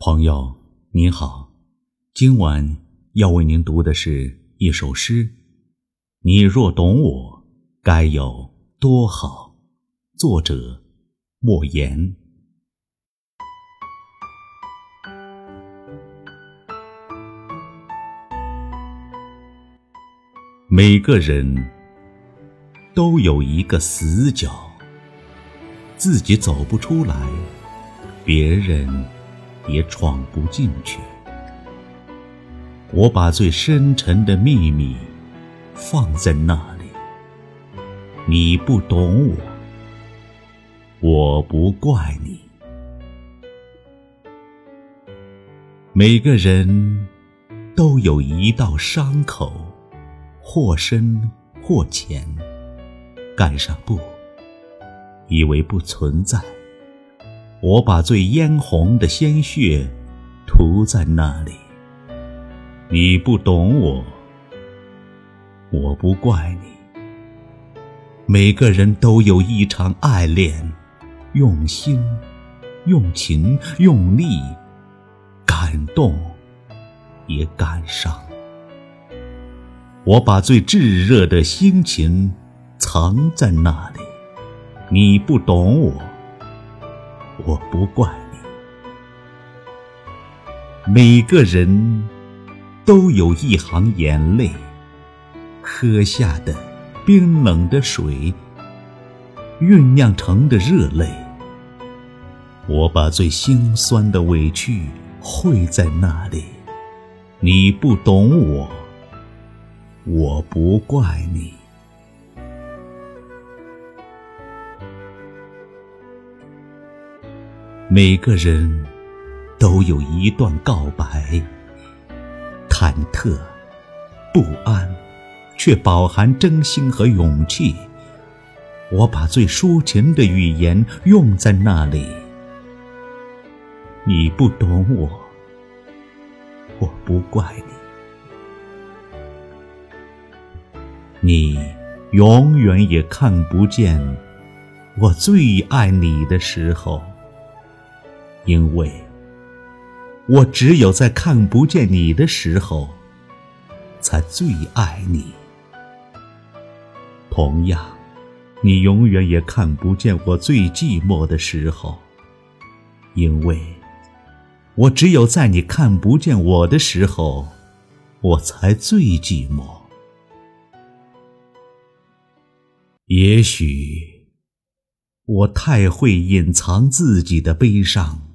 朋友您好，今晚要为您读的是一首诗。你若懂我，该有多好。作者：莫言。每个人都有一个死角，自己走不出来，别人。也闯不进去。我把最深沉的秘密放在那里。你不懂我，我不怪你。每个人都有一道伤口，或深或浅，盖上布，以为不存在。我把最嫣红的鲜血涂在那里。你不懂我，我不怪你。每个人都有一场爱恋，用心、用情、用力，感动，也感伤。我把最炙热的心情藏在那里。你不懂我。我不怪你。每个人都有一行眼泪，喝下的冰冷的水，酝酿成的热泪。我把最心酸的委屈汇在那里。你不懂我，我不怪你。每个人都有一段告白，忐忑、不安，却饱含真心和勇气。我把最抒情的语言用在那里。你不懂我，我不怪你。你永远也看不见我最爱你的时候。因为，我只有在看不见你的时候，才最爱你。同样，你永远也看不见我最寂寞的时候，因为，我只有在你看不见我的时候，我才最寂寞。也许，我太会隐藏自己的悲伤。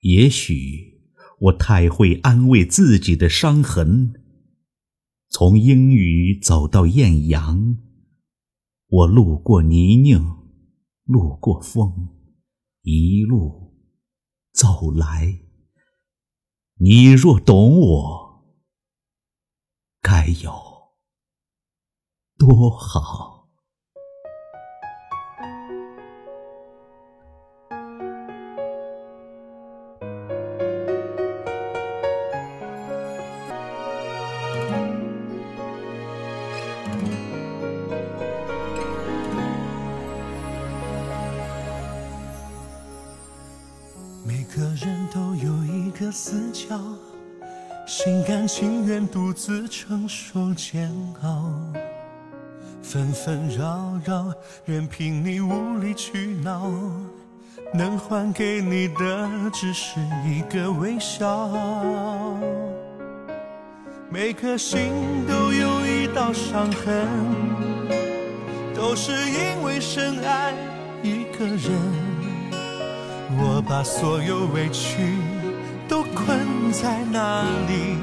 也许我太会安慰自己的伤痕。从阴雨走到艳阳，我路过泥泞，路过风，一路走来。你若懂我，该有多好。每个人都有一个死角，心甘情愿独自承受煎熬，纷纷扰扰，任凭你无理取闹，能还给你的只是一个微笑。每颗心都有一道伤痕，都是因为深爱一个人。我把所有委屈都困在那里，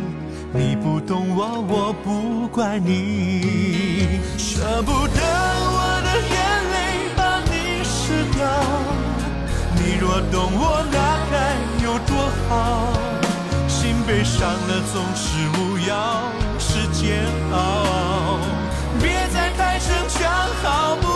你不懂我，我不怪你，舍不得我的眼泪把你湿掉，你若懂我那该有多好，心被伤了总是无药是煎熬，别再太逞强好不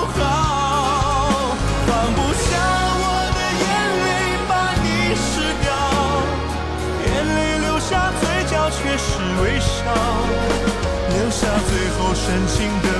深情的